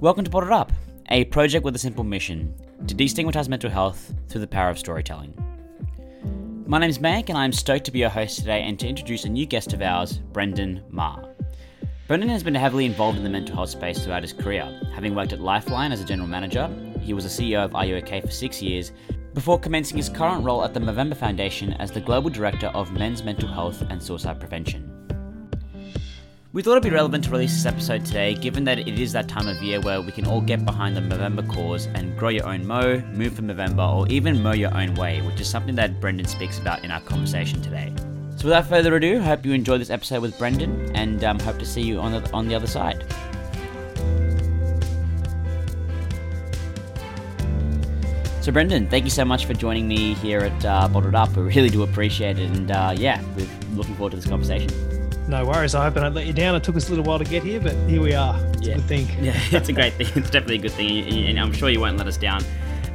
Welcome to Bottled Up, a project with a simple mission to destigmatize mental health through the power of storytelling. My name is Mank, and I'm stoked to be your host today and to introduce a new guest of ours, Brendan Maher. Brendan has been heavily involved in the mental health space throughout his career, having worked at Lifeline as a general manager. He was a CEO of Are You OK for six years before commencing his current role at the Movember Foundation as the Global Director of Men's Mental Health and Suicide Prevention. We thought it'd be relevant to release this episode today, given that it is that time of year where we can all get behind the Movember cause and grow your own mo, move for Movember, or even mow your own way, which is something that Brendan speaks about in our conversation today. So, without further ado, I hope you enjoyed this episode with Brendan, and um, hope to see you on the on the other side. So, Brendan, thank you so much for joining me here at uh, Bottled Up. We really do appreciate it, and uh, yeah, we're looking forward to this conversation. No worries. I hope I don't let you down. It took us a little while to get here, but here we are. It's yeah. a good thing. Yeah, it's a great thing. It's definitely a good thing, and I'm sure you won't let us down.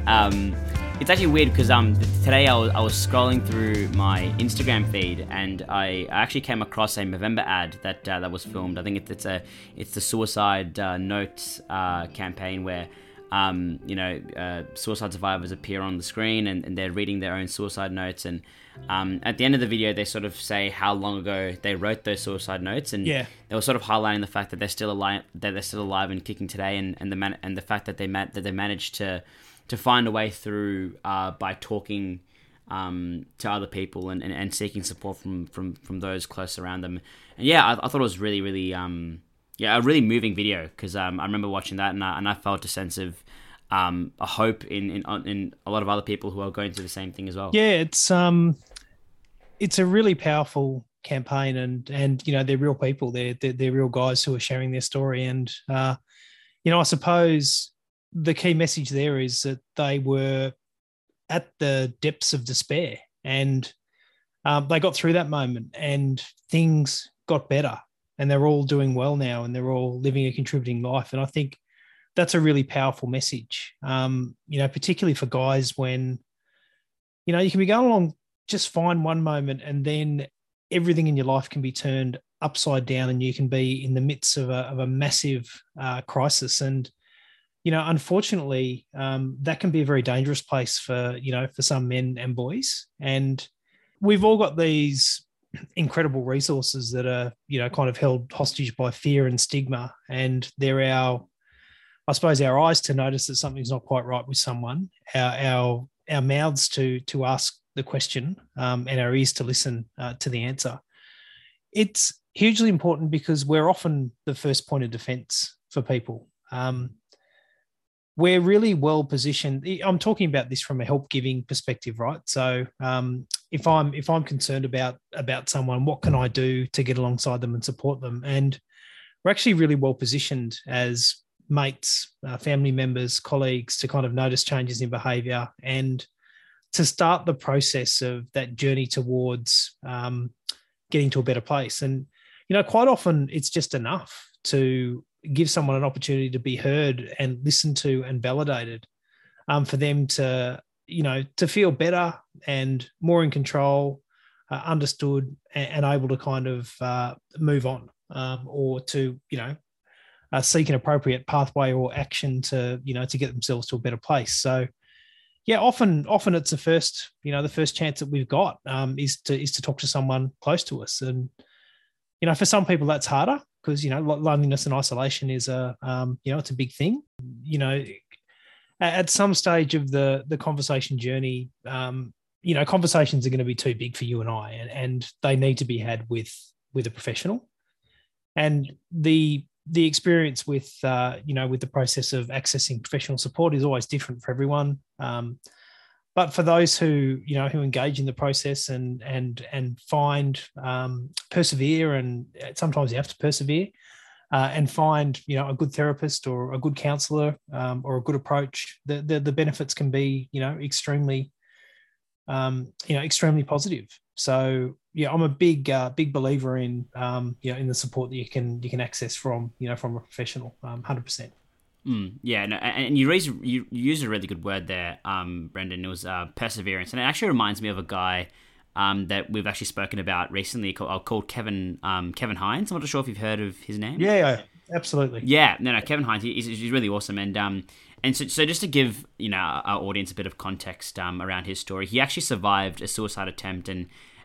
Um, it's actually weird because um, today I was, I was scrolling through my Instagram feed and I actually came across a Movember ad that uh, that was filmed. I think it's, it's a it's the suicide uh, notes uh, campaign where um, you know, uh, suicide survivors appear on the screen and, and, they're reading their own suicide notes. And um, at the end of the video, they sort of say how long ago they wrote those suicide notes, and yeah. they were sort of highlighting the fact that they're still alive, that they're still alive and kicking today, and, and the man- and the fact that they ma- that they managed to to find a way through uh, by talking. Um, to other people and, and, and, seeking support from, from, from those close around them. And yeah, I, I thought it was really, really um, yeah, a really moving video because um, I remember watching that and I, and I felt a sense of um, a hope in, in in a lot of other people who are going through the same thing as well. Yeah, it's um, it's a really powerful campaign, and and you know they're real people. They're they're, they're real guys who are sharing their story, and uh, you know I suppose the key message there is that they were at the depths of despair, and um, they got through that moment, and things got better and they're all doing well now and they're all living a contributing life. And I think that's a really powerful message, um, you know, particularly for guys when, you know, you can be going along just find one moment and then everything in your life can be turned upside down and you can be in the midst of a, of a massive uh, crisis. And, you know, unfortunately, um, that can be a very dangerous place for, you know, for some men and boys. And we've all got these incredible resources that are you know kind of held hostage by fear and stigma and they're our i suppose our eyes to notice that something's not quite right with someone our our, our mouths to to ask the question um, and our ears to listen uh, to the answer it's hugely important because we're often the first point of defense for people um, we're really well positioned. I'm talking about this from a help giving perspective, right? So um, if I'm if I'm concerned about about someone, what can I do to get alongside them and support them? And we're actually really well positioned as mates, uh, family members, colleagues to kind of notice changes in behaviour and to start the process of that journey towards um, getting to a better place. And you know, quite often it's just enough to give someone an opportunity to be heard and listened to and validated um, for them to you know to feel better and more in control uh, understood and, and, able to kind of uh, move on um, or to you know uh, seek an appropriate pathway or action to you know to get themselves to a better place so yeah often often it's the first you know the first chance that we've got um, is to is to talk to someone close to us and you know for some people that's harder because you know loneliness and isolation is a um, you know it's a big thing. You know, at some stage of the the conversation journey, um, you know, conversations are going to be too big for you and I, and, and they need to be had with with a professional. And the the experience with uh, you know with the process of accessing professional support is always different for everyone. Um, but for those who you know who engage in the process and and and find um, persevere and sometimes you have to persevere uh, and find you know a good therapist or a good counselor um, or a good approach the, the, the benefits can be you know extremely um, you know extremely positive so yeah i'm a big uh, big believer in um, you know in the support that you can you can access from you know from a professional 100% um, Mm, yeah, no, and you raise you, use a really good word there, um, Brendan. It was uh, perseverance, and it actually reminds me of a guy um, that we've actually spoken about recently called, uh, called Kevin um, Kevin Hines. I'm not sure if you've heard of his name. Yeah, absolutely. Yeah, no, no, Kevin Hines, he's, he's really awesome, and um, and so, so just to give you know our audience a bit of context um, around his story, he actually survived a suicide attempt, and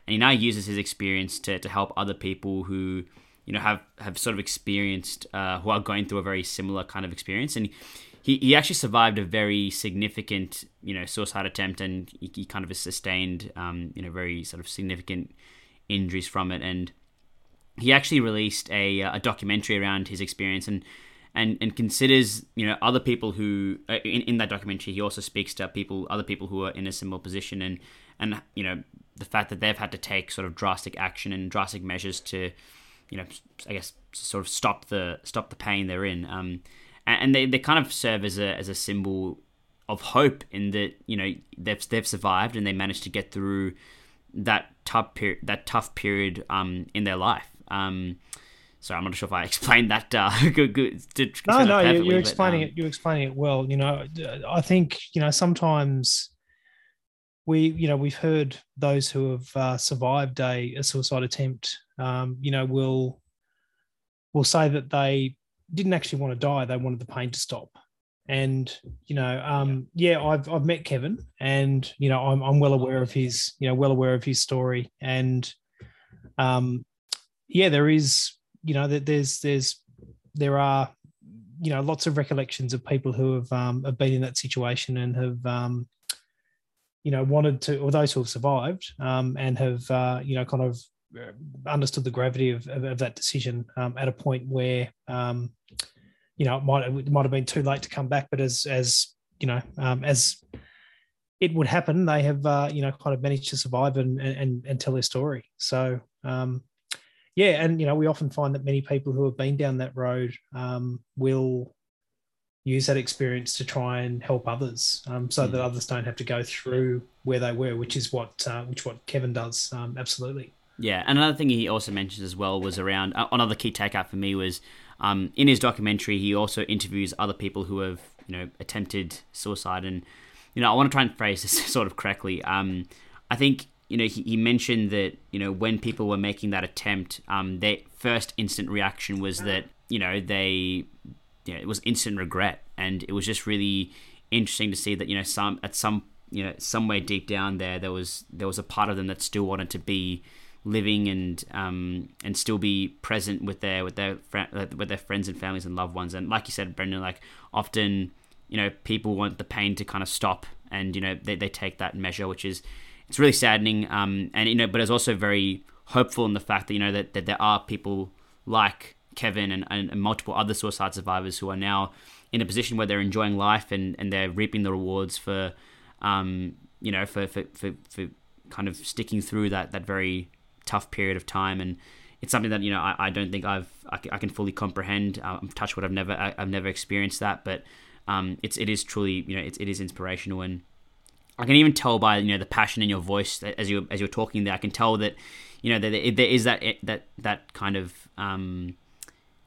and he now uses his experience to to help other people who you know have have sort of experienced uh, who are going through a very similar kind of experience, and he, he actually survived a very significant you know suicide attempt, and he, he kind of sustained um, you know very sort of significant injuries from it, and he actually released a, a documentary around his experience. And and and considers you know other people who uh, in, in that documentary he also speaks to people other people who are in a similar position and and you know the fact that they've had to take sort of drastic action and drastic measures to you know I guess sort of stop the stop the pain they're in. Um and they, they kind of serve as a as a symbol of hope in that you know they've they've survived and they managed to get through that tough period that tough period um in their life. Um, so I'm not sure if I explained that. Uh, good, good, no, no, you're, you're explaining but, um, it. You're explaining it well. You know, I think you know sometimes we, you know, we've heard those who have uh, survived a, a, suicide attempt. Um, you know, will will say that they didn't actually want to die; they wanted the pain to stop. And you know, um, yeah. yeah, I've I've met Kevin, and you know, I'm I'm well aware of his, you know, well aware of his story, and um, yeah, there is, you know, there's there's there are, you know, lots of recollections of people who have um, have been in that situation and have, um, you know, wanted to, or those who have survived um, and have, uh, you know, kind of uh, understood the gravity of, of, of that decision um, at a point where, um, you know, it might it might have been too late to come back, but as as you know, um, as it would happen, they have uh, you know kind of managed to survive and and, and tell their story. So um, yeah, and you know, we often find that many people who have been down that road um, will use that experience to try and help others, um, so mm. that others don't have to go through where they were, which is what uh, which what Kevin does. Um, absolutely. Yeah, and another thing he also mentioned as well was around uh, another key takeout for me was um, in his documentary he also interviews other people who have you know attempted suicide and you know I want to try and phrase this sort of correctly. Um, I think you know, he, he mentioned that, you know, when people were making that attempt, um, their first instant reaction was that, you know, they, you know, it was instant regret. And it was just really interesting to see that, you know, some, at some, you know, somewhere deep down there, there was, there was a part of them that still wanted to be living and, um, and still be present with their, with their, with their friends and families and loved ones. And like you said, Brendan, like often, you know, people want the pain to kind of stop and, you know, they, they take that measure, which is, it's really saddening. Um, and you know, but it's also very hopeful in the fact that you know that, that there are people like Kevin and, and, and, multiple other suicide survivors who are now in a position where they're enjoying life and, and they're reaping the rewards for, um, you know, for, for, for, for kind of sticking through that, that very tough period of time. And it's something that, you know, I, I don't think I've, I, can fully comprehend. I'm touched what I've never, I, have never experienced that, but, um, it's, it is truly, you know, it's, it is inspirational and, I can even tell by you know the passion in your voice as you as you're talking there. I can tell that you know that there is that that that kind of um,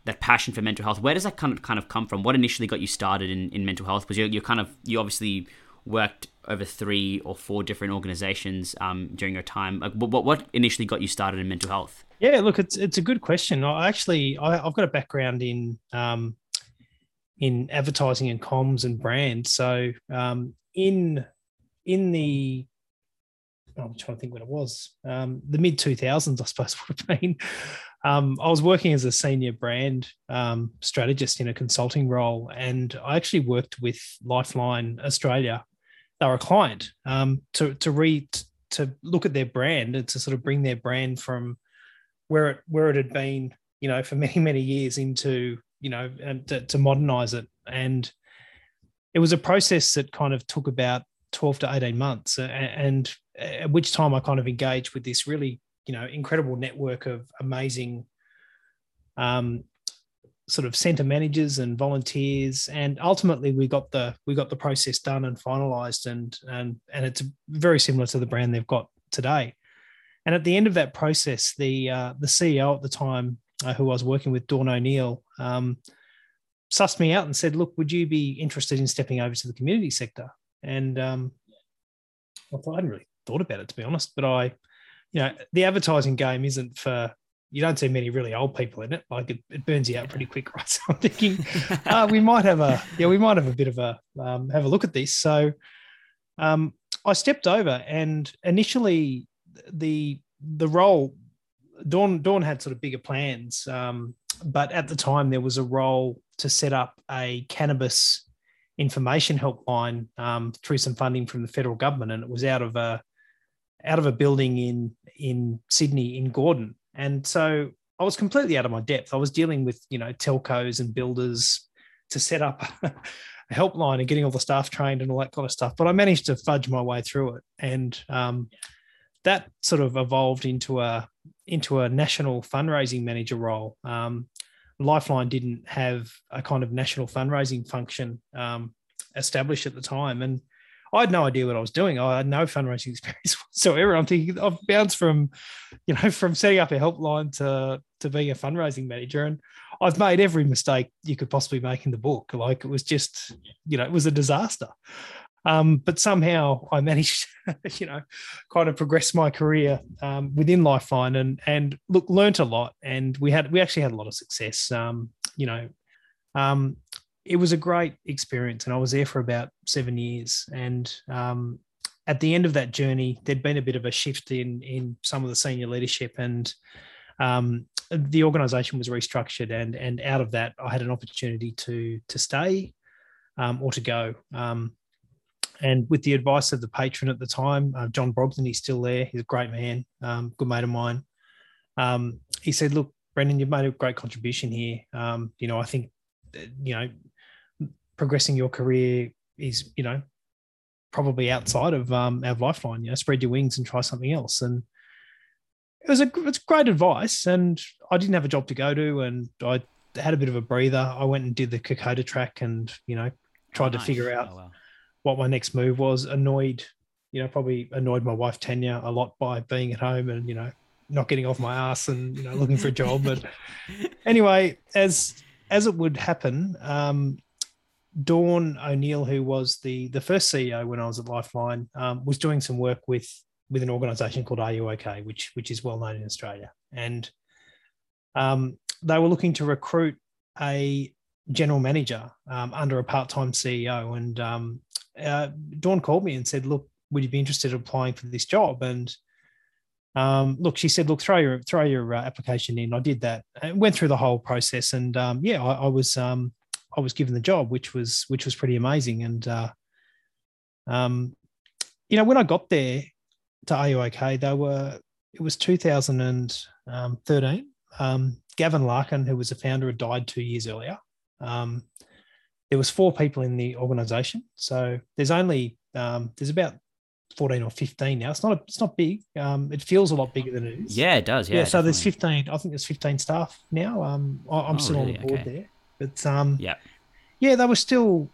that passion for mental health. Where does that kind of kind of come from? What initially got you started in, in mental health? Because you're, you're kind of you obviously worked over three or four different organizations um, during your time. Like, what what initially got you started in mental health? Yeah, look, it's it's a good question. I actually I, have got a background in um, in advertising and comms and brand. So um, in in the I'm trying to think when it was um, the mid 2000s, I suppose would have been. Um, I was working as a senior brand um, strategist in a consulting role, and I actually worked with Lifeline Australia. They were a client um, to to read to look at their brand and to sort of bring their brand from where it where it had been, you know, for many many years into you know to, to modernize it. And it was a process that kind of took about 12 to 18 months and at which time i kind of engaged with this really you know incredible network of amazing um, sort of center managers and volunteers. And ultimately we got the we got the process done and finalized and and and it's very similar to the brand they've got today. And at the end of that process the uh, the ceo at the time uh, who i was working with dawn o'neill um, sussed me out and said look would you be interested in stepping over to the community sector and um, I, hadn't really thought about it to be honest, but I, you know, the advertising game isn't for you don't see many really old people in it. Like it, it burns you out pretty quick, right? So I'm thinking uh, we might have a yeah, we might have a bit of a um, have a look at this. So um, I stepped over, and initially the the role Dawn Dawn had sort of bigger plans, um, but at the time there was a role to set up a cannabis information helpline um, through some funding from the federal government, and it was out of a out of a building in in Sydney in Gordon, and so I was completely out of my depth. I was dealing with you know telcos and builders to set up a helpline and getting all the staff trained and all that kind of stuff. But I managed to fudge my way through it, and um, that sort of evolved into a into a national fundraising manager role. Um, Lifeline didn't have a kind of national fundraising function um, established at the time, and I had no idea what I was doing. I had no fundraising experience whatsoever. I'm thinking I've bounced from, you know, from setting up a helpline to to being a fundraising manager, and I've made every mistake you could possibly make in the book. Like it was just, you know, it was a disaster. Um, but somehow I managed, you know, kind of progress my career um, within Lifeline and and look, learnt a lot. And we had we actually had a lot of success. Um, you know, um, it was a great experience, and I was there for about seven years. And um, at the end of that journey, there'd been a bit of a shift in in some of the senior leadership, and um, the organisation was restructured. And and out of that, I had an opportunity to to stay or to go. Um, and with the advice of the patron at the time, uh, John Brogden, he's still there. He's a great man, um, good mate of mine. Um, he said, "Look, Brendan, you've made a great contribution here. Um, you know, I think, you know, progressing your career is, you know, probably outside of um, our lifeline. You know, spread your wings and try something else." And it was a it's great advice. And I didn't have a job to go to, and I had a bit of a breather. I went and did the Kokoda track, and you know, tried oh, nice. to figure out. Oh, what my next move was. Annoyed, you know, probably annoyed my wife Tanya a lot by being at home and you know not getting off my ass and you know looking for a job. But anyway, as as it would happen, um, Dawn O'Neill, who was the the first CEO when I was at Lifeline, um, was doing some work with with an organisation called Are You OK, which which is well known in Australia, and um, they were looking to recruit a general manager um, under a part time CEO, and um, uh, Dawn called me and said, "Look, would you be interested in applying for this job?" And um, look, she said, "Look, throw your throw your uh, application in." I did that. and went through the whole process, and um, yeah, I, I was um, I was given the job, which was which was pretty amazing. And uh, um, you know, when I got there to AUOK, they were it was 2013. Um, Gavin Larkin, who was the founder, had died two years earlier. Um, there was four people in the organization. So there's only um, there's about 14 or 15 now. It's not a, it's not big. Um, it feels a lot bigger than it is. Yeah, it does. Yeah. yeah so there's 15. I think there's 15 staff now. Um, I, am oh, still really? on the board okay. there, but um, yeah, yeah, they were still.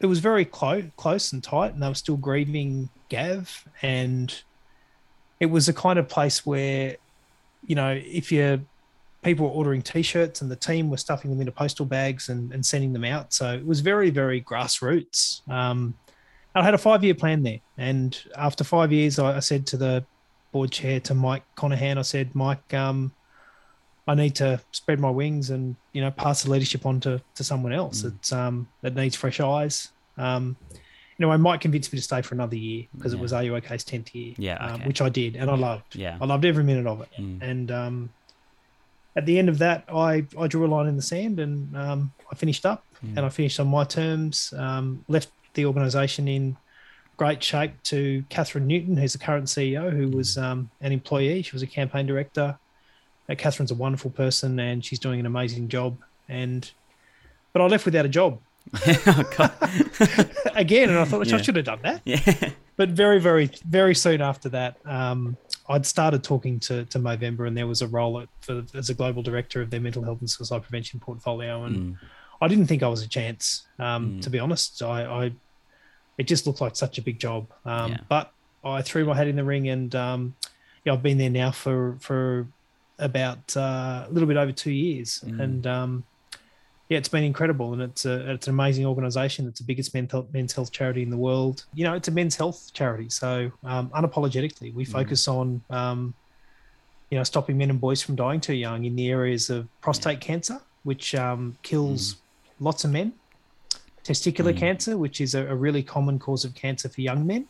It was very close, close and tight, and they were still grieving Gav, and it was a kind of place where, you know, if you people were ordering t-shirts and the team were stuffing them into postal bags and, and sending them out so it was very very grassroots um, i had a five year plan there and after five years I, I, said to the board chair to mike conahan i said mike um, i need to spread my wings and you know pass the leadership on to, to someone else mm. it's um, that needs fresh eyes um, you know, I might convince me to stay for another year because yeah. it was AUOK's 10th year, yeah, um, okay. um, which I did and I loved. Yeah. I loved every minute of it. Mm. And um, at the end of that, I, I drew a line in the sand and um, I finished up mm. and I finished on my terms, um, left the organization in great shape to Catherine Newton, who's the current CEO, who was mm. um, an employee. She was a campaign director. Uh, Catherine's a wonderful person and she's doing an amazing job. And but I left without a job. oh, Again, and I thought yeah. I should have done that. Yeah. But very, very, very soon after that, um, I'd started talking to to Movember, and there was a role at, for, as a global director of their mental health and suicide prevention portfolio, and mm. I didn't think I was a chance. Um, mm. To be honest, I, I, it just looked like such a big job. Um, yeah. But I threw my hat in the ring, and um, yeah, I've been there now for for about uh, a little bit over two years, mm. and um, yeah, it's been incredible, and it's a it's an amazing organisation. It's the biggest mental, men's health charity in the world. You know, it's a men's health charity, so um, unapologetically, we mm. focus mm. on um, you know, stopping men and boys from dying too young in the areas of prostate yeah. cancer, which um, kills mm. lots of men, testicular mm. cancer, which is a, a, really common cause of cancer for young men,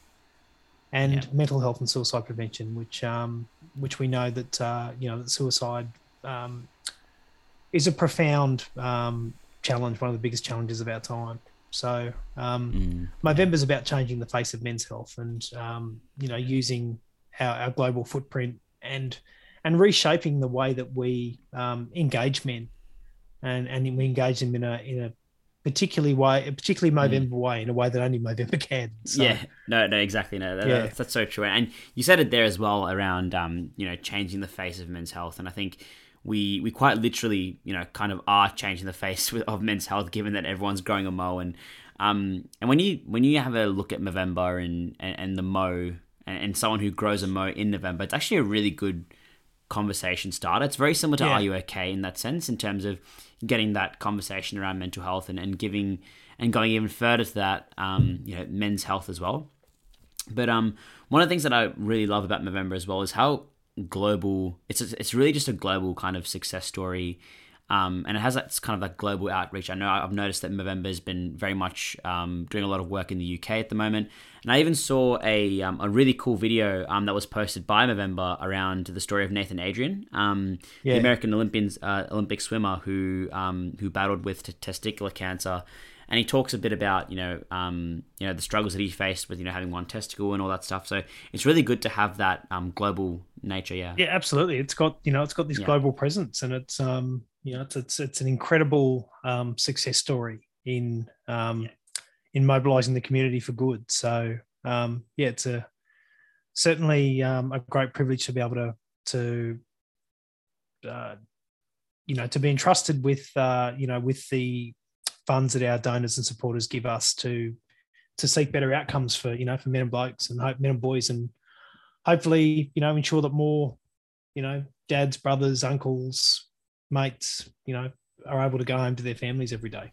and yeah. mental health and suicide prevention, which um, which we know that uh, you know that suicide um, is a profound um, challenge, one of the biggest challenges of our time. So um, mm. Movember's about changing the face of men's health, and um, you know using our, our global footprint and and reshaping the way that we um, engage men, and and we engage them in a in a particularly way, particularly mm. Movember mm. way, in a way that only Movember can. So, yeah, no, no, exactly, no, that, yeah. that's, that's so true. And you said it there as well around, um, you know, changing the face of men's health, and I think we we quite literally, you know, kind of are changing the face of men's health, given that everyone's growing a mo. And um, and when you when you have a look at Movember and and, and the mo and, and, someone who grows a mo in November, it's actually a really good conversation starter. It's very similar to yeah. Are You Okay in that sense, in terms of getting that conversation around mental health and, and giving and going even further to that, um, you know, men's health as well. But um, one of the things that I really love about Movember as well is how global. It's it's really just a global kind of success story, um, and it has that kind of that global outreach. I know I've noticed that Movember has been very much um, doing a lot of work in the UK at the moment, and I even saw a um, a really cool video um, that was posted by Movember around the story of Nathan Adrian, um, yeah. the American Olympians uh, Olympic swimmer who um, who battled with t- testicular cancer and he talks a bit about you know um, you know the struggles that he faced with you know having one testicle and all that stuff. So it's really good to have that um, global nature. Yeah, yeah, absolutely. It's got you know it's got this yeah. global presence, and it's um you know it's it's, it's an incredible um, success story in um, yeah. in mobilizing the community for good. So um, yeah, it's a certainly um, a great privilege to be able to to uh, you know to be entrusted with uh, you know with the funds that our donors and supporters give us to to seek better outcomes for you know for men and blokes and men and boys and hopefully you know ensure that more you know dads brothers uncles mates you know are able to go home to their families every day.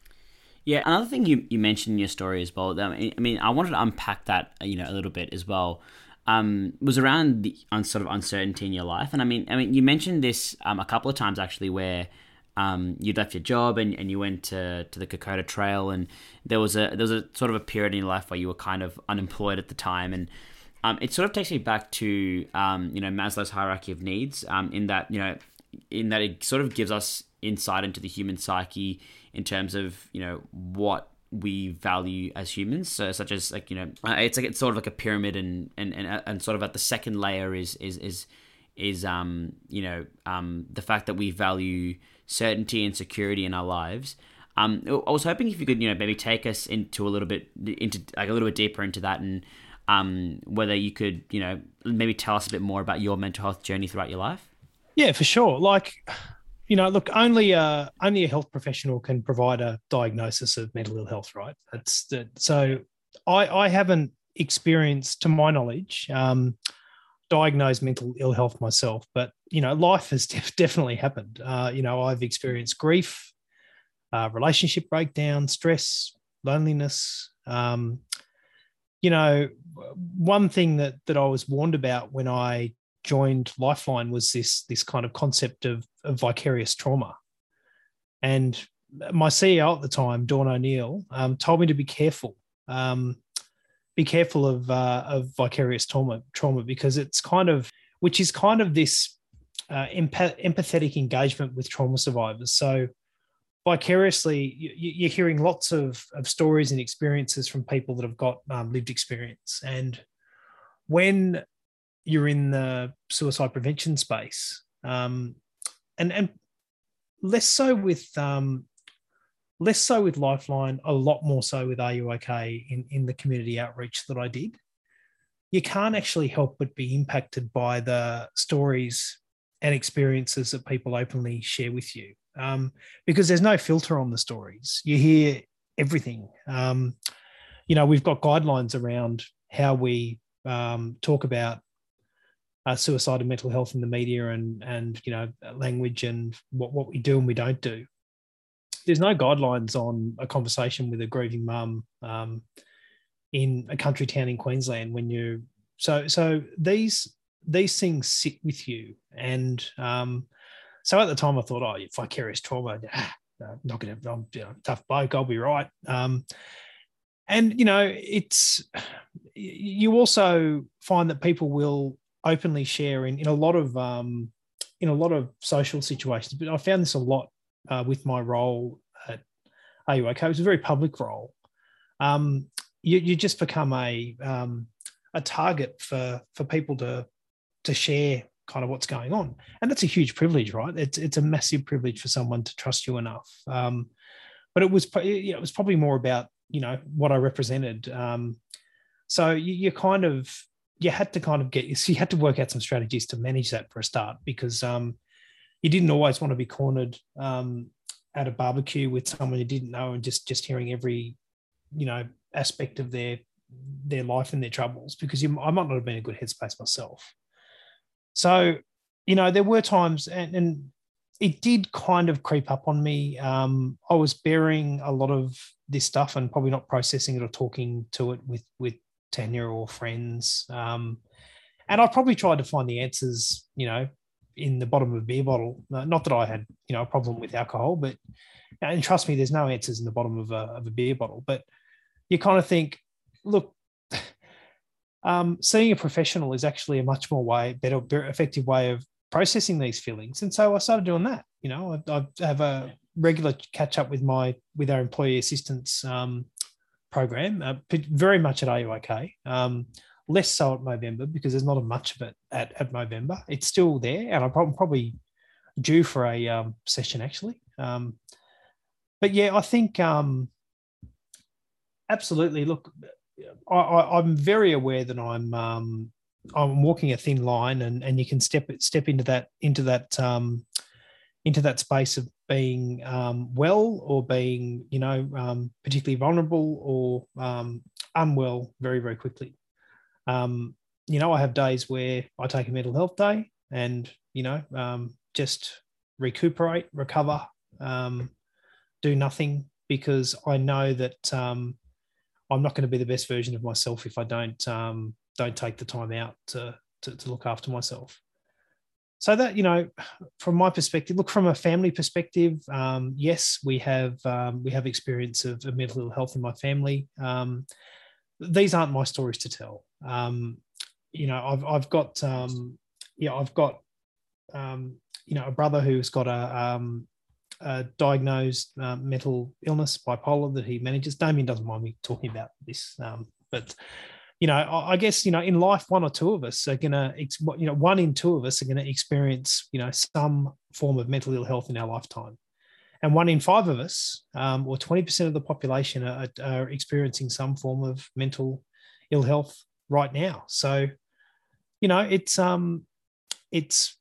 Yeah another thing you, you mentioned in your story as well i mean i wanted to unpack that you know a little bit as well um, was around the sort of uncertainty in your life. And i mean i mean you mentioned this um, a couple of times actually where um, you left your job and, and you went to, to the Kokoda Trail, and there was a there was a sort of a period in your life where you were kind of unemployed at the time, and um, it sort of takes me back to um, you know Maslow's hierarchy of needs, um, in that you know in that it sort of gives us insight into the human psyche in terms of you know what we value as humans. So such as like you know uh, it's like it's sort of like a pyramid and and and, and sort of at the second layer is is is is um you know um the fact that we value certainty and security in our lives. Um, I was hoping if you could, you know, maybe take us into a little bit into like a little bit deeper into that, and um, whether you could, you know, maybe tell us a bit more about your mental health journey throughout your life. Yeah, for sure. Like, you know, look, only a only a health professional can provide a diagnosis of mental ill health, right? That's that. So, I I haven't experienced, to my knowledge, um, diagnosed mental ill health myself, but you know, life has def- definitely happened. Uh, you know, I've experienced grief, uh, relationship breakdown, stress, loneliness. Um, you know, one thing that that I was warned about when I joined Lifeline was this this kind of concept of, of vicarious trauma, and my CEO at the time, Dawn O'Neill, um, told me to be careful. Um, be careful of uh, of vicarious trauma trauma because it's kind of which is kind of this uh, empath- empathetic engagement with trauma survivors. So vicariously, you, are hearing lots of, of stories and experiences from people that have got um, lived experience. And when you're in the suicide prevention space, um, and and less so with um, less so with Lifeline, a lot more so with Are You OK in, in the community outreach that I did. You can't actually help but be impacted by the stories and experiences that people openly share with you um, because there's no filter on the stories. You hear everything. Um, you know, we've got guidelines around how we um, talk about uh, suicide and mental health in the media and and you know language and what, what we do and we don't do there's no guidelines on a conversation with a grieving mum um, in a country town in Queensland when you so so these these things sit with you. And um, so at the time, I thought, oh, vicarious trauma, ah, not to, I'm you know, tough bloke, I'll be right. Um, and you know, it's you also find that people will openly share in in a lot of um, in a lot of social situations. But I found this a lot uh, with my role at AUOK. It was a very public role. Um, you, you just become a um, a target for for people to to share kind of what's going on, and that's a huge privilege, right? It's it's a massive privilege for someone to trust you enough. Um, but it was it was probably more about you know what I represented. Um, so you, you kind of you had to kind of get you had to work out some strategies to manage that for a start because um, you didn't always want to be cornered um, at a barbecue with someone you didn't know and just just hearing every you know aspect of their their life and their troubles because you, I might not have been a good headspace myself. So, you know, there were times and, and it did kind of creep up on me. Um, I was bearing a lot of this stuff and probably not processing it or talking to it with with Tanya or friends. Um, and I probably tried to find the answers, you know, in the bottom of a beer bottle. Uh, not that I had, you know, a problem with alcohol, but and trust me, there's no answers in the bottom of a, of a beer bottle. But you kind of think, look, um, seeing a professional is actually a much more way, better, better, effective way of processing these feelings. And so I started doing that. You know, I, I have a regular catch up with my with our employee assistance um, program, uh, very much at AUOK. Um, less so at Movember because there's not a much of it at, at Movember. It's still there, and I'm probably due for a um, session actually. Um, but yeah, I think um, absolutely. Look, I, am very aware that I'm um, I'm walking a thin line, and and you can step step into that into that um, into that space of being um, well or being you know um, particularly vulnerable or um, unwell very very quickly. Um, you know, I have days where I take a mental health day and you know just recuperate, recover, do nothing because I know that I'm not going to be the best version of myself if I don't um, don't take the time out to, to, to look after myself. So that you know, from my perspective, look from a family perspective. Um, yes, we have um, we have experience of, of, mental ill health in my family. Um, these aren't my stories to tell. Um, you know, I've I've got um, yeah, I've got um, you know a brother who's got a uh, diagnosed uh, mental illness, bipolar, that he manages. Damien doesn't mind me talking about this, um, but you know, I, I, guess you know, in life, one or two of us are gonna, you know, one in two of us are gonna experience, you know, some form of mental ill health in our lifetime, and one in five of us, um, or twenty percent of the population, are, are experiencing some form of mental ill health right now. So, you know, it's um, it's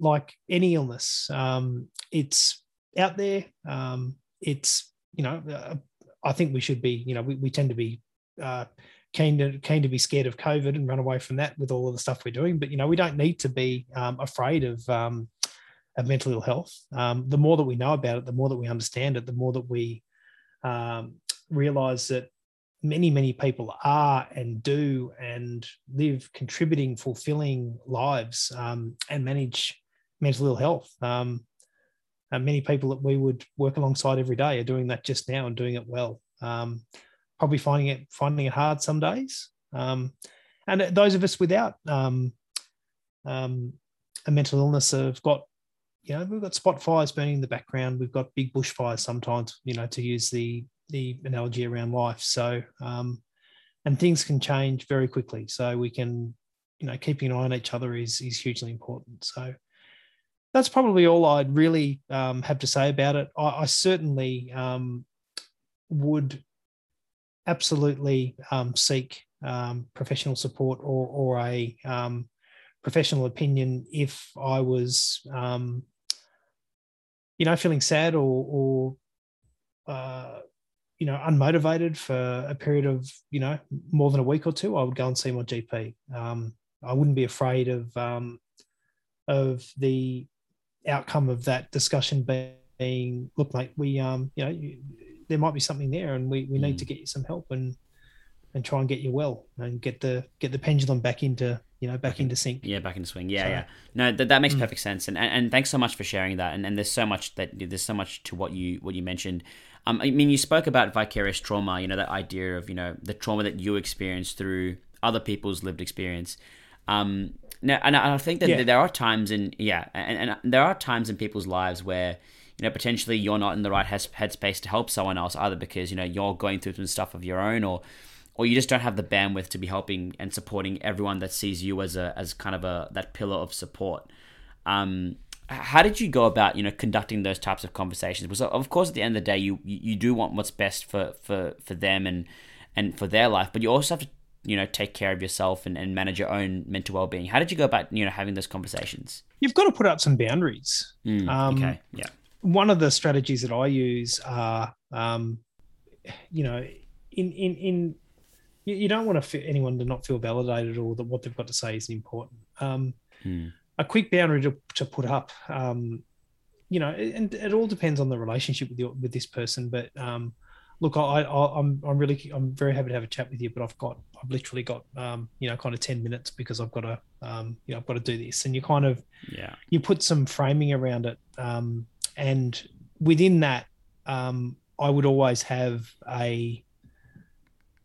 like any illness, um, it's out there. Um, it's you know, uh, I think we should be. You know, we, we tend to be uh, keen to keen to be scared of COVID and run away from that with all of the stuff we're doing. But you know, we don't need to be um, afraid of um, of mental ill health. Um, the more that we know about it, the more that we understand it, the more that we um, realize that many many people are and do and live contributing fulfilling lives um, and manage mental ill health. Um, many people that we would work alongside every day are doing that just now and doing it well. Um, probably finding it finding it hard some days. Um, and those of us without um, um, a mental illness have got, you know, we've got spot fires burning in the background. We've got big bushfires sometimes, you know, to use the the analogy around life. So, um, and things can change very quickly. So we can, you know, keeping an eye on each other is is hugely important. So that's probably all I'd really um, have to say about it. I, I certainly um, would absolutely um, seek um, professional support or, or a um, professional opinion if I was, um, you know, feeling sad or, or uh, you know, unmotivated for a period of, you know, more than a week or two, I would go and see my GP. I wouldn't be afraid of of the outcome of that discussion being, look, mate, we, um, you know, you, there might be something there, and we, we mm. need to get you some help and and try and get you well and get the get the pendulum back into you know back into sync. Yeah, back into swing. Yeah, so, yeah. No, that, that makes mm. perfect sense. And, and and thanks so much for sharing that. And and there's so much that there's so much to what you what you mentioned. Um, I mean, you spoke about vicarious trauma. You know that idea of you know the trauma that you experienced through other people's lived experience. Um, now, and I think that yeah. there are times in yeah, and, and there are times in people's lives where you know potentially you're not in the right headspace to help someone else either because you know you're going through some stuff of your own or or you just don't have the bandwidth to be helping and supporting everyone that sees you as a as kind of a that pillar of support. Um, how did you go about you know conducting those types of conversations? Because of course at the end of the day you you do want what's best for for for them and and for their life, but you also have to you know take care of yourself and, and manage your own mental well-being. How did you go about you know having those conversations? You've got to put up some boundaries. Mm, um, okay yeah. one of the strategies that i use are um, you know in in in you, don't want to anyone to not feel validated or that what they've got to say isn't important. Um, mm. a quick boundary to, to put up um, you know and it all depends on the relationship with your with this person but um, look, I, I, am I'm, I'm really, I'm very happy to have a chat with you, but I've got, I've literally got, um, you know, kind of ten minutes because I've got to, um, you know, I've got to do this, and you kind of, yeah, you put some framing around it, um, and within that, um, I would always have a,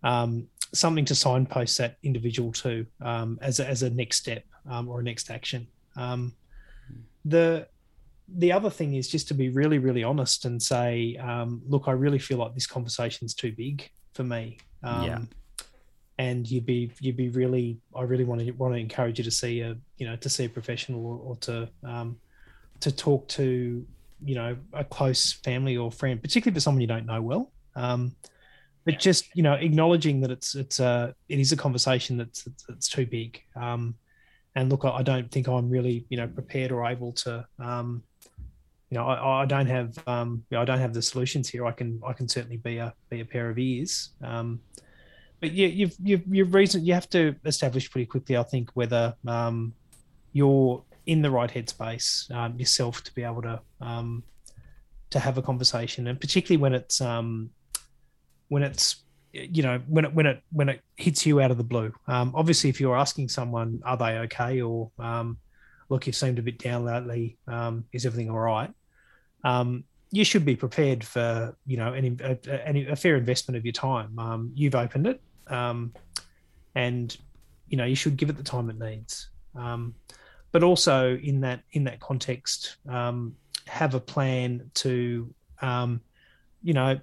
um, something to signpost that individual to, um, as a, as a next step, um, or a next action. Um, the the other thing is just to be really, really honest and say, um, look, I really feel like this conversation's too big for me. Um, yeah. And you'd be you'd be really I really want to want to encourage you to see a you know to see a professional or, or to um, to talk to you know a close family or friend, particularly for someone you don't know well. Um, but just you know acknowledging that it's it's a it is a conversation that's that's too big. Um, and look, I don't think I'm really you know prepared or able to um, you know, I, I don't have, um, you I don't have the solutions here. I can, I can certainly be a, be a pair of ears. Um, but yeah, you've, you've, you've reason, you have to establish pretty quickly, I think, whether um, you're in the right headspace um, yourself to be able to, um, to have a conversation, and particularly when it's, um, when it's, you know, when it, when it, when it hits you out of the blue. Um, obviously, if you're asking someone, are they okay, or um, look, you seemed a bit down lately. Um, is everything all right? Um, you should be prepared for you know any a, any, a fair investment of your time. Um, you've opened it, um, and you know you should give it the time it needs. Um, but also in that in that context, um, have a plan to um, you know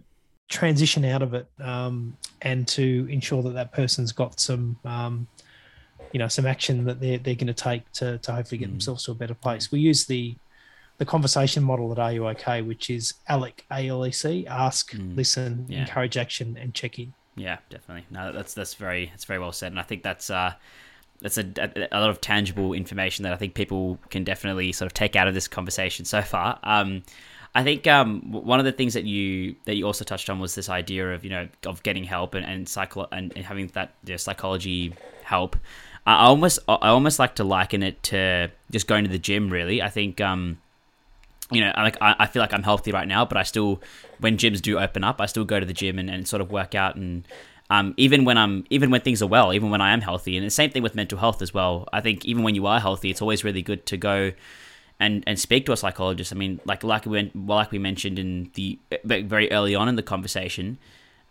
transition out of it and to ensure that that person's got some you know some action that they're they're going to take to to hopefully get mm. themselves to a better place. We use the the conversation model at Are You OK, which is ALEC, A-L-E-C, ask, mm. listen, yeah. encourage action, and check in. Yeah, definitely. No, that's that's very that's very well said, and I think that's uh, that's a, a, a, lot of tangible information that I think people can definitely sort of take out of this conversation so far. Um, I think um, one of the things that you that you also touched on was this idea of you know of getting help and and, psycho- and, and having that you know, psychology help. I almost I almost like to liken it to just going to the gym. Really, I think um, you know, like I, I feel like I'm healthy right now, but I still, when gyms do open up, I still go to the gym and, and sort of work out and um, even when I'm even when things are well, even when I am healthy, and the same thing with mental health as well. I think even when you are healthy, it's always really good to go and and speak to a psychologist. I mean, like like we well, like we mentioned in the very early on in the conversation,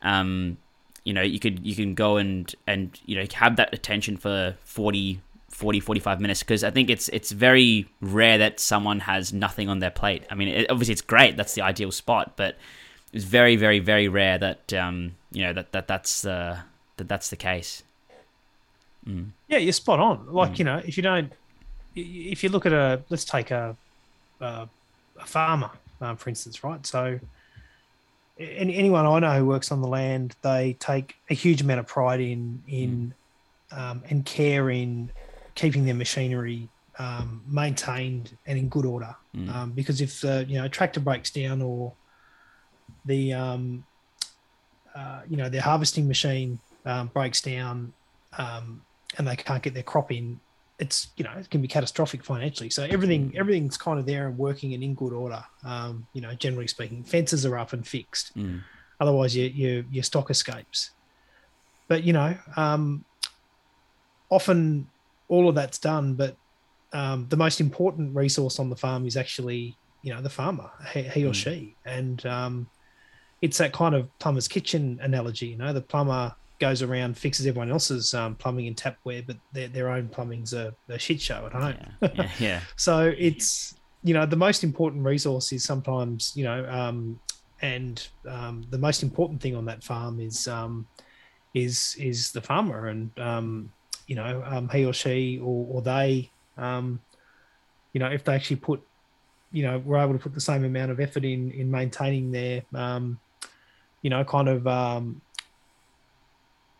um, you know, you could you can go and and you know have that attention for 40, 40 45 minutes because i think it's it's very rare that someone has nothing on their plate i mean it, obviously it's great that's the ideal spot but it's very very very rare that um you know that that that's uh that that's the case mm. yeah you're spot on like mm. you know if you don't if you look at a let's take a a, a farmer um, for instance right so any, anyone i know who works on the land they take a huge amount of pride in in mm. um, and care in keeping their machinery um, maintained and in good order. Mm. Um, because if the you know tractor breaks down or the um, uh, you know their harvesting machine um, breaks down um, and they can't get their crop in, it's you know it can be catastrophic financially. So everything mm. everything's kind of there and working and in good order. Um, you know, generally speaking, fences are up and fixed. Mm. Otherwise, your, your your stock escapes. But you know, often all of that's done, but um, the most important resource on the farm is actually you know the farmer, he, he or mm. she, and um, it's that kind of plumber's kitchen analogy. You know, the plumber goes around fixes everyone else's um, plumbing and tapware, but their their own plumbing's a, a shit show at home. Yeah, yeah, yeah. so it's you know the most important resource is sometimes you know um, and um, the most important thing on that farm is um, is is the farmer and um, you know um, he or she or, or they um, you know if they actually put you know we're able to put the same amount of effort in in maintaining their um, you know kind of um,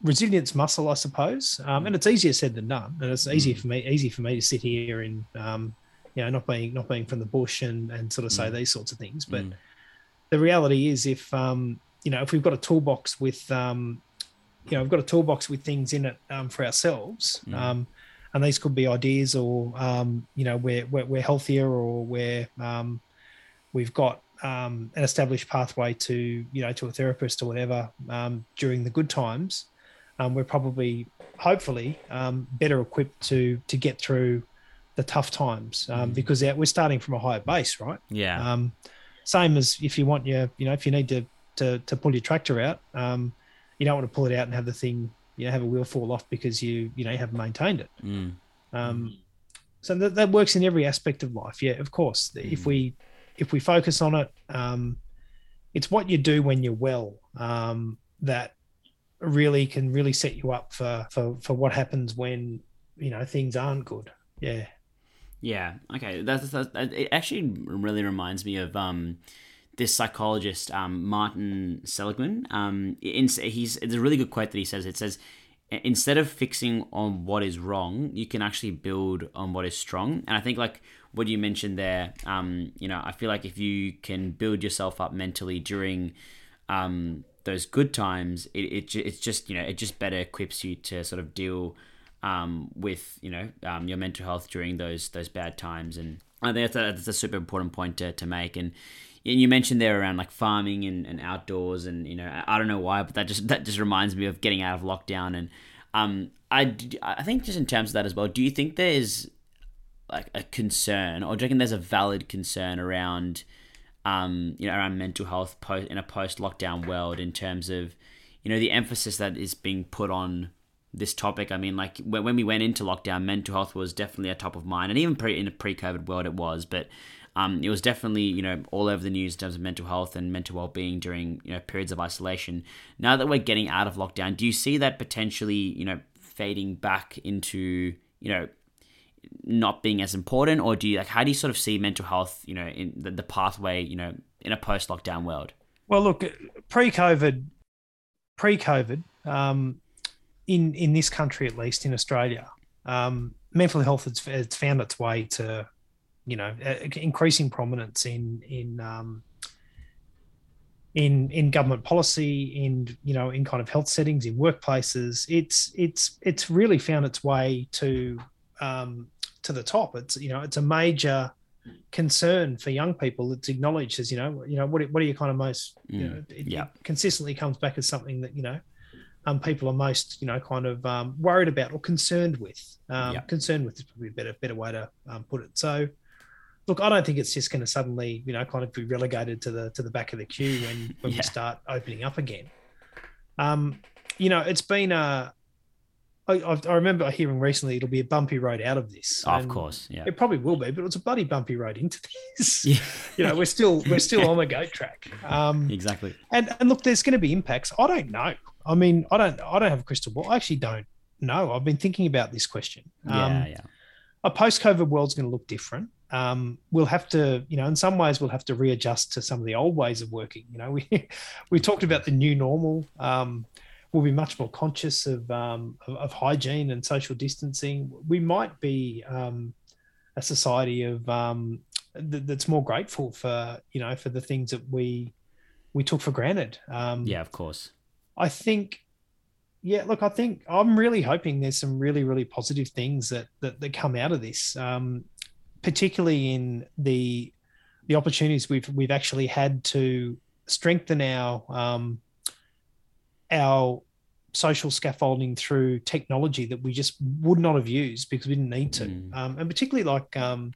resilience muscle i suppose um, and it's easier said than done and it's easier mm. for me easy for me to sit here and um, you know not being not being from the bush and and sort of say mm. these sorts of things but mm. the reality is if um, you know if we've got a toolbox with um, you know we've got a toolbox with things in it um, for ourselves mm. um, and these could be ideas or um, you know we're, we're, we're healthier or we're um, we've got um, an established pathway to you know to a therapist or whatever um, during the good times um, we're probably hopefully um, better equipped to to get through the tough times mm. because we're starting from a higher base right yeah same as if you want your you know if you need to to, to pull your tractor out you don't want to pull it out and have the thing you know have a wheel fall off because you you know you haven't maintained it. Mm. Um, so that, that works in every aspect of life. Yeah, of course. Mm. If we if we focus on it, um, it's what you do when you're well um, that really can really set you up for for for what happens when you know things aren't good. Yeah. Yeah. Okay. That's, that's, it. Actually, really reminds me of um, this psychologist um, Martin Seligman. Um, in, he's it's a really good quote that he says. It says, "Instead of fixing on what is wrong, you can actually build on what is strong." And I think like what you mentioned there, um, you know, I feel like if you can build yourself up mentally during um, those good times, it, it it's just you know it just better equips you to sort of deal um, with you know um, your mental health during those those bad times and. I think that's a, that's a super important point to, to make. And and you mentioned there around like farming and, and outdoors and you know I don't know why but that just that just reminds me of getting out of lockdown and um I I think just in terms of that as well do you think there's like a concern or do you reckon there's a valid concern around um you know around mental health post in a post lockdown world in terms of you know the emphasis that is being put on this topic? I mean like when we went into lockdown mental health was definitely a top of mind and even pre in a pre-covid world it was but um, it was definitely you know all over the news in terms of mental health and mental well-being during you know periods of isolation. Now that we're getting out of lockdown, do you see that potentially you know fading back into you know not being as important, or do you like how do you sort of see mental health you know in the, the pathway you know in a post-lockdown world? Well, look, pre-COVID, pre-COVID, um, in in this country at least in Australia, um, mental health has, has found its way to you know increasing prominence in in um, in in government policy in you know in kind of health settings in workplaces it's it's it's really found its way to um, to the top it's you know it's a major concern for young people it's acknowledged as you know you know what what are you kind of most mm, you know it, yeah. it consistently comes back as something that you know um, people are most you know kind of um, worried about or concerned with um, yeah. concerned with is probably a better better way to um, put it so look, I don't think it's just going to suddenly, you know, kind of be relegated to the to the back of the queue when when yeah. we start opening up again. Um, you know, it's been a. I, I remember hearing recently it'll be a bumpy road out of this. Oh, of course, yeah, it probably will be, but it's a bloody bumpy road into this. Yeah. you know, we're still we're still on the goat track. Um, exactly. And and look, there's going to be impacts. I don't know. I mean, I don't I don't have a crystal ball. I actually don't know. I've been thinking about this question. Um, yeah, yeah. A post-COVID world's going to look different um, we'll have to, you know, in some ways we'll have to readjust to some of the old ways of working. You know, we we talked about the new normal. Um, we'll be much more conscious of, um, of, of hygiene and social distancing. We might be um, a society of um, th- that's more grateful for you know for the things that we we took for granted. Um, yeah, of course. I think yeah, look, I think I'm really hoping there's some really, really positive things that that, that come out of this. Um, particularly in the the opportunities we've we've actually had to strengthen our um, our social scaffolding through technology that we just would not have used because we didn't need to, Mm. um, and particularly like um,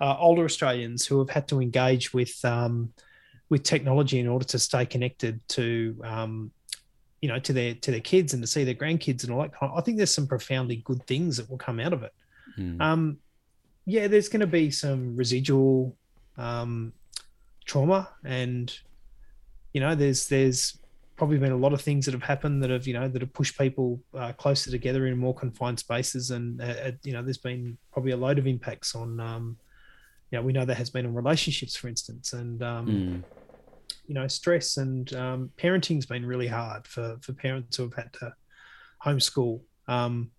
uh, older Australians who have had to engage with um, with technology in order to stay connected to um, you know to their to their kids and to see their grandkids and all that. Kind of, I think there's some profoundly good things that will come out of it. Mm. Yeah, there's going to be some residual um, trauma, and you know, there's there's probably been a lot of things that have happened that have you know that have pushed people uh, closer together in more confined spaces, and uh, uh, you know, there's been probably a load of impacts on. Um, you know, we know there has been on relationships, for instance, and um, Mm. you know stress and um, parenting's been really hard for for parents who have had to homeschool um,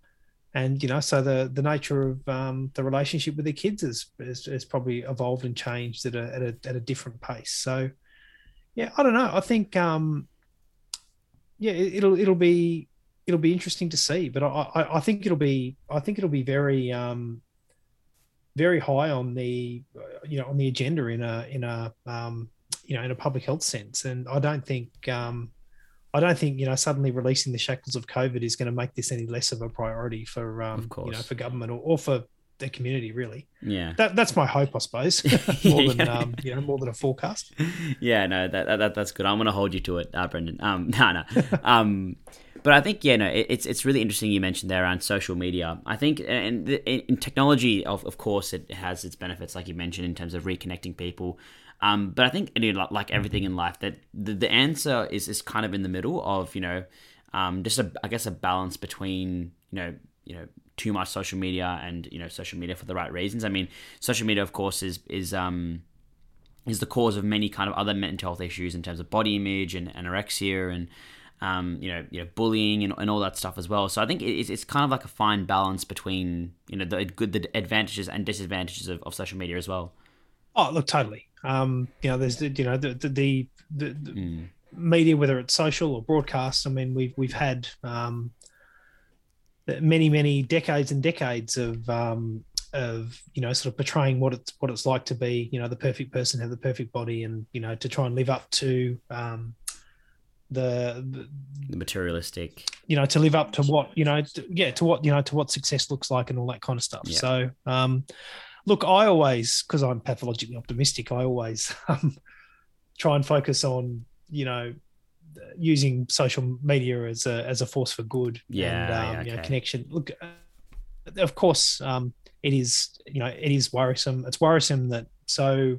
and you know so the the nature of um, the relationship with their kids has, has, has probably evolved and changed at a, at a at a different pace. So yeah i don't know. I think um yeah it, it'll it'll be it'll be interesting to see. But I, I think it'll be i think it'll be very um very high on the you know on the agenda in a in a um you know in a public health sense. And i don't think um i don't think you know suddenly releasing the shackles of covid is going to make this any less of a priority for um Of course. you know for government or, or for the community really Yeah. that that's my hope i suppose more than um you know more than a forecast yeah, no, that, that, that that's good. I'm gonna hold you to it, uh, Brendan. Um, no, no. Um, but I think yeah, no, it, it's it's really interesting you mentioned there around social media. I think and the, in, in technology, of of course, it has its benefits, like you mentioned, in terms of reconnecting people. Um, but I think like everything in life, that the, the answer is is kind of in the middle of you know, um, just a I guess a balance between you know you know too much social media and you know social media for the right reasons. I mean, social media, of course, is is um is the cause of many kind of other mental health issues in terms of body image and anorexia and um, you know, you know, bullying and, and all that stuff as well. So I think it's, it's kind of like a fine balance between you know the good the advantages and disadvantages of, of social media as well. oh look totally um you know there's the you know the the the, the, the Mm. media, whether it's social or broadcast. I mean, we've we've had um, many many decades and decades of um, of you know sort of portraying what it's what it's like to be you know the perfect person, have the perfect body, and you know to try and live up to um, the, the The materialistic. you know to live up to what you know to, yeah to what you know to what success looks like and all that kind of stuff Yeah. so um look i always because i'm pathologically optimistic i always um, try and focus on you know using social media as a as a force for good Yeah, and um, yeah, you know connection. Look uh, of course um it is you know it is worrisome. It's worrisome that so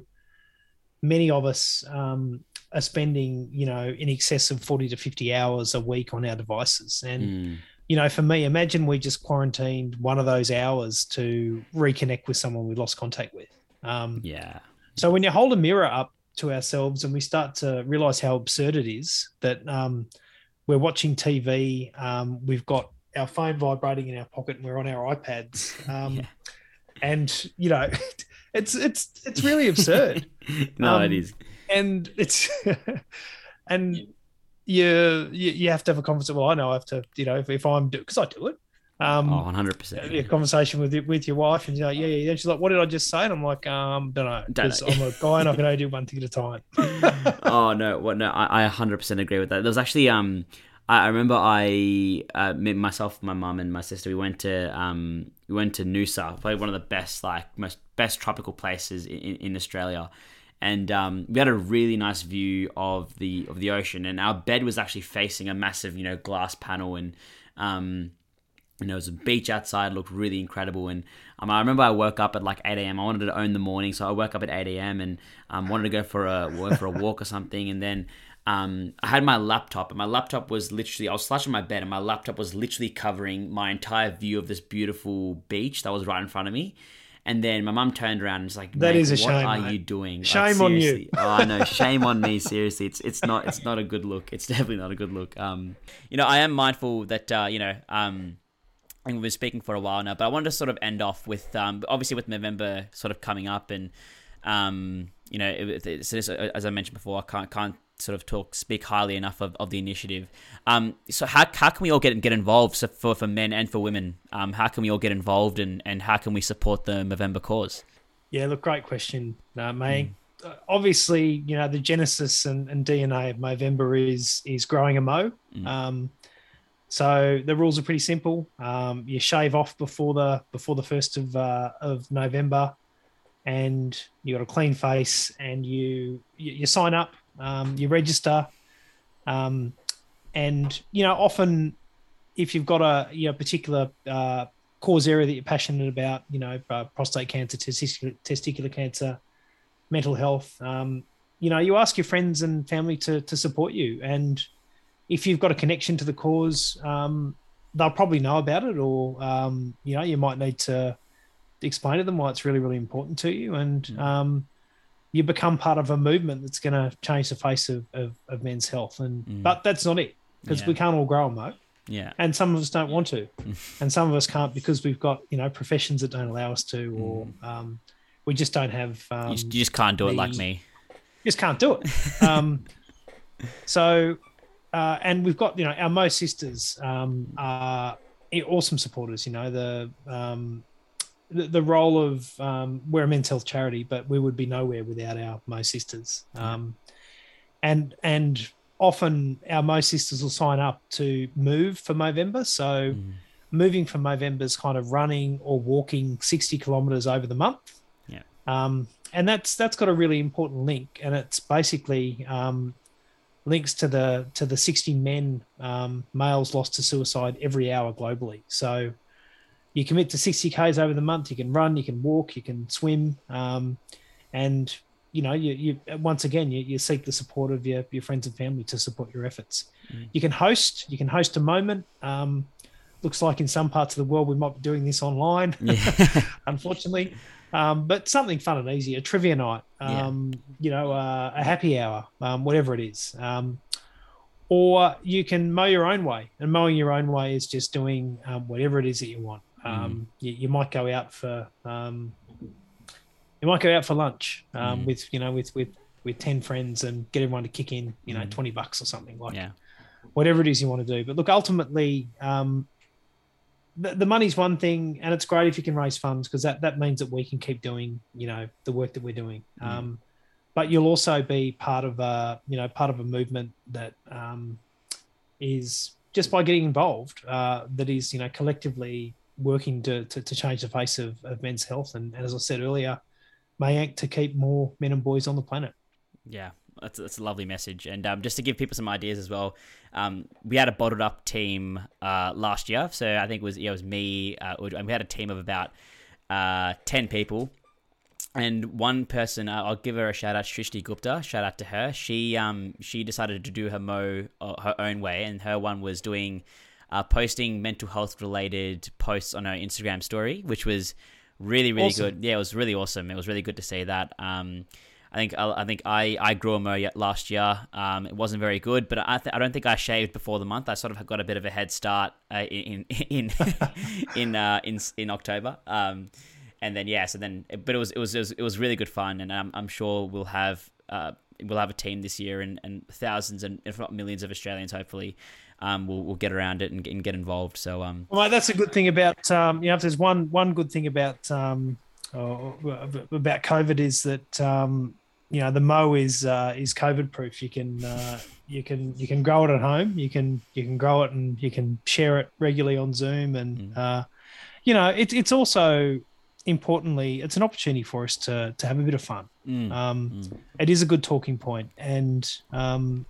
many of us um are spending you know in excess of 40 to 50 hours a week on our devices. And Mm. You know for me imagine we just quarantined one of those hours to reconnect with someone we lost contact with um, Yeah. so when you hold a mirror up to ourselves and we start to realize how absurd it is that um, we're watching tv um, we've got our phone vibrating in our pocket and we're on our ipads um, Yeah. and you know it's it's it's really absurd no, Um, it is. and it's and you, you you have to have a conversation. Well, I know I have to, you know, if, if I'm do because I do it. Um, Oh, 100 percent. a conversation with it with your wife, and you're like, yeah, yeah, yeah. And she's like, what did I just say? And I'm like, um, don't know, Don't because know. I'm a guy and I can only do one thing at a time. oh no, what no, I, I 100% agree with that. There was actually um I I remember I uh, myself, my mum, and my sister. We went to um, we went to Noosa, probably one of the best, like most best tropical places in, in Australia, and um, we had a really nice view of the of the ocean. And our bed was actually facing a massive, you know, glass panel, and um, and there was a beach outside, looked really incredible. And um, I remember I woke up at like 8 a.m. I wanted to own the morning, so I woke up at 8 a.m. and um, wanted to go for a for a walk or something. And then um, I had my laptop, and my laptop was literally I was slouched on my bed, and my laptop was literally covering my entire view of this beautiful beach that was right in front of me. And then my mum turned around and was like, That "Mate, is a what shame, are mate. you doing? Like, Shame on you." seriously." oh no, shame on me. Seriously, it's it's not it's not a good look. It's definitely not a good look. Um, you know, I am mindful that uh, you know um. Think we've been speaking for a while now, but I wanted to sort of end off with um, obviously with November sort of coming up, and um, you know, it, it, so this, as I mentioned before, I can't can't sort of talk speak highly enough of, of the initiative. Um, so how, how can we all get get involved so for for men and for women? Um, how can we all get involved, and, and how can we support the November cause? Yeah, look, great question, uh, May. Uh, obviously, you know the genesis and, and DNA of Movember is is growing a mo. Mm. Um, so the rules are pretty simple. Um, you shave off before the before the first of uh, of Movember, and you got a clean face, and you you, you sign up, um, you register, um, and you know often if you've got a you know particular uh, cause area that you're passionate about, you know uh, prostate cancer, testicular, testicular cancer, mental health, um, you know you ask your friends and family to to support you and if you've got a connection to the cause, um, they'll probably know about it, or um, you know, you might need to explain to them why it's really, really important to you, and mm. You become part of a movement that's going to change the face of, of, of men's health. And mm. but that's not it because yeah. we can't all grow a mo. Yeah, and some of us don't want to, and some of us can't because we've got you know professions that don't allow us to, or mm. um, we just don't have. Um, you, just can't do the, it like me. Just can't do it. um, so uh, and we've got you know our Mo sisters um, are awesome supporters. You know the um, the, the, role of um, we're a men's health charity, but we would be nowhere without our Mo sisters. Um, and and often our Mo sisters will sign up to move for Movember. So mm. moving for Movember is kind of running or walking sixty kilometers over the month. Yeah. Um, and that's that's got a really important link, and it's basically um, links to the to the 60 men um, males lost to suicide every hour globally. So you commit to 60 k's over the month. You can run, you can walk, you can swim, um, and you know you, you once again you, you, seek the support of your, your friends and family to support your efforts. Mm. You can host. You can host a moment. Um, looks like in some parts of the world we might be doing this online, yeah. unfortunately. Um, but something fun and easy, a trivia night, um, yeah. you know, uh, a happy hour, um, whatever it is. Um, or you can Mo your own way, and mowing your own way is just doing um, whatever it is that you want. Mm. You, you, might go out for you might go out for lunch mm. with you know with with with ten friends and get everyone to kick in you know mm. twenty bucks or something like. Yeah. Whatever it is you want to do, but look, ultimately, um, the, the money's one thing, and it's great if you can raise funds because that that means that we can keep doing you know the work that we're doing. Mm. Um, but you'll also be part of a you know part of a movement that um, is just by getting involved uh, that is you know collectively working to, to, to change the face of, of men's health and, and as I said earlier, may act to keep more men and boys on the planet. Yeah, that's, that's a lovely message. And um, just to give people some ideas as well, um, we had a bottled up team uh, last year. So I think it was yeah, it was me, uh, and we had a team of about uh, ten people. And one person, uh, I'll give her a shout out, Shrishti Gupta. Shout out to her. She um she decided to do her mo uh, her own way, and her one was doing uh, posting mental health related posts on her Instagram story, which was really really awesome. good. Yeah, it was really awesome. It was really good to see that. Um, I think I, think I, I grew a mo last year. Um, it wasn't very good, but I, th- I don't think I shaved before the month. I sort of got a bit of a head start uh, in in in uh, in in October. Um, and then yeah, so then but it was it was it was, it was really good fun, and I'm, I'm sure we'll have uh, we'll have a team this year, and, and thousands and if not millions of Australians hopefully um, will will get around it and, and get involved. So um, well, that's a good thing about um, you know if there's one one good thing about um, about COVID is that um, you know the mo is uh, is COVID proof. You can uh, you can you can grow it at home. You can you can grow it and you can share it regularly on Zoom. And mm. uh, you know it, it's also importantly it's an opportunity for us to to have a bit of fun. Mm. Um, mm. It is a good talking point, and um,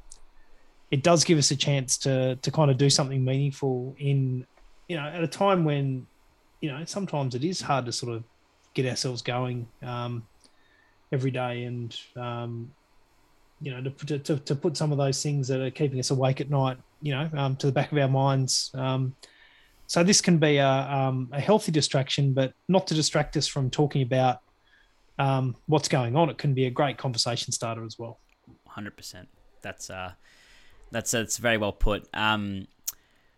it does give us a chance to to kind of do something meaningful in you know at a time when you know sometimes it is hard to sort of get ourselves going. Um, every day and um, you know to, to, to put some of those things that are keeping us awake at night you know um, to the back of our minds um, so this can be a, um, a healthy distraction but not to distract us from talking about um, what's going on it can be a great conversation starter as well 100% that's uh that's that's very well put um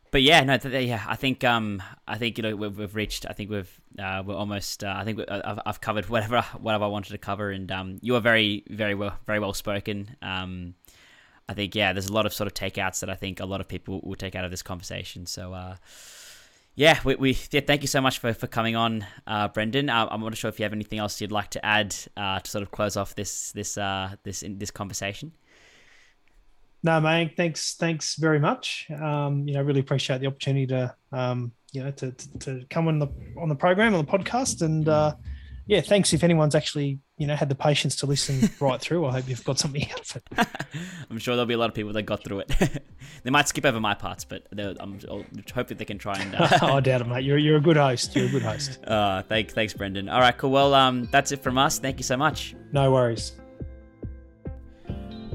but yeah, no, th- yeah, I think um, I think you know we've, we've reached. I think we've uh, we're almost. Uh, I think I've, I've covered whatever whatever I wanted to cover, and um, you are very very well very well spoken. Um, I think yeah, there's a lot of sort of takeouts that I think a lot of people will take out of this conversation. So uh, yeah, we, we yeah, thank you so much for, for coming on, uh, Brendan. Uh, I'm not sure if you have anything else you'd like to add uh, to sort of close off this this uh, this in, this conversation. No, man. Thanks. Thanks very much. Um, you know, really appreciate the opportunity to, um, you know, to, to, to come on the on the program on the podcast, and uh, yeah, thanks. If anyone's actually, you know, had the patience to listen right through, I hope you've got something out of it. I'm sure there'll be a lot of people that got through it. they might skip over my parts, but I'm hoping they can try and. Uh... oh, I doubt it, mate. You're, you're a good host. You're a good host. Uh, thanks, thanks, Brendan. All right, cool. Well, um, that's it from us. Thank you so much. No worries.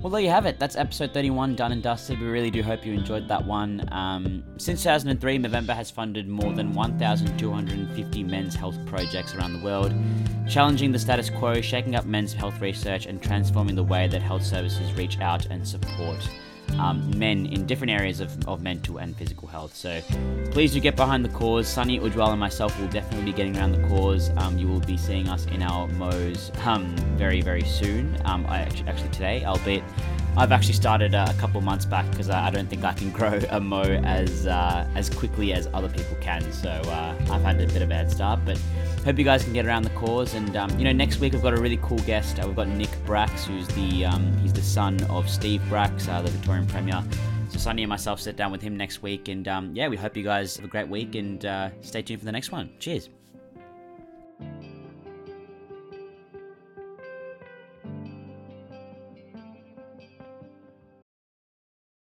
Well, there you have it. That's episode 31 done and dusted. We really do hope you enjoyed that one. Um, since 2003, Movember has funded more than 1,250 men's health projects around the world, challenging the status quo, shaking up men's health research, and transforming the way that health services reach out and support um, men in different areas of, of mental and physical health. So please do get behind the cause. Sunny, Ujwal, and myself will definitely be getting around the cause. Um, you will be seeing us in our Mo's um, very, very soon. Um, I actually, actually today, albeit I've actually started uh, a couple months back because I, I, don't think I can grow a mo as uh, as quickly as other people can. So uh, I've had a bit of a head start, but hope you guys can get around the cause. And um, you know, next week we've got a really cool guest. Uh, we've got Nick Bracks, who's the um, he's the son of Steve Bracks, uh, the Victorian Premier. So Sunny and myself sit down with him next week, and um, yeah, we hope you guys have a great week and uh, stay tuned for the next one. Cheers.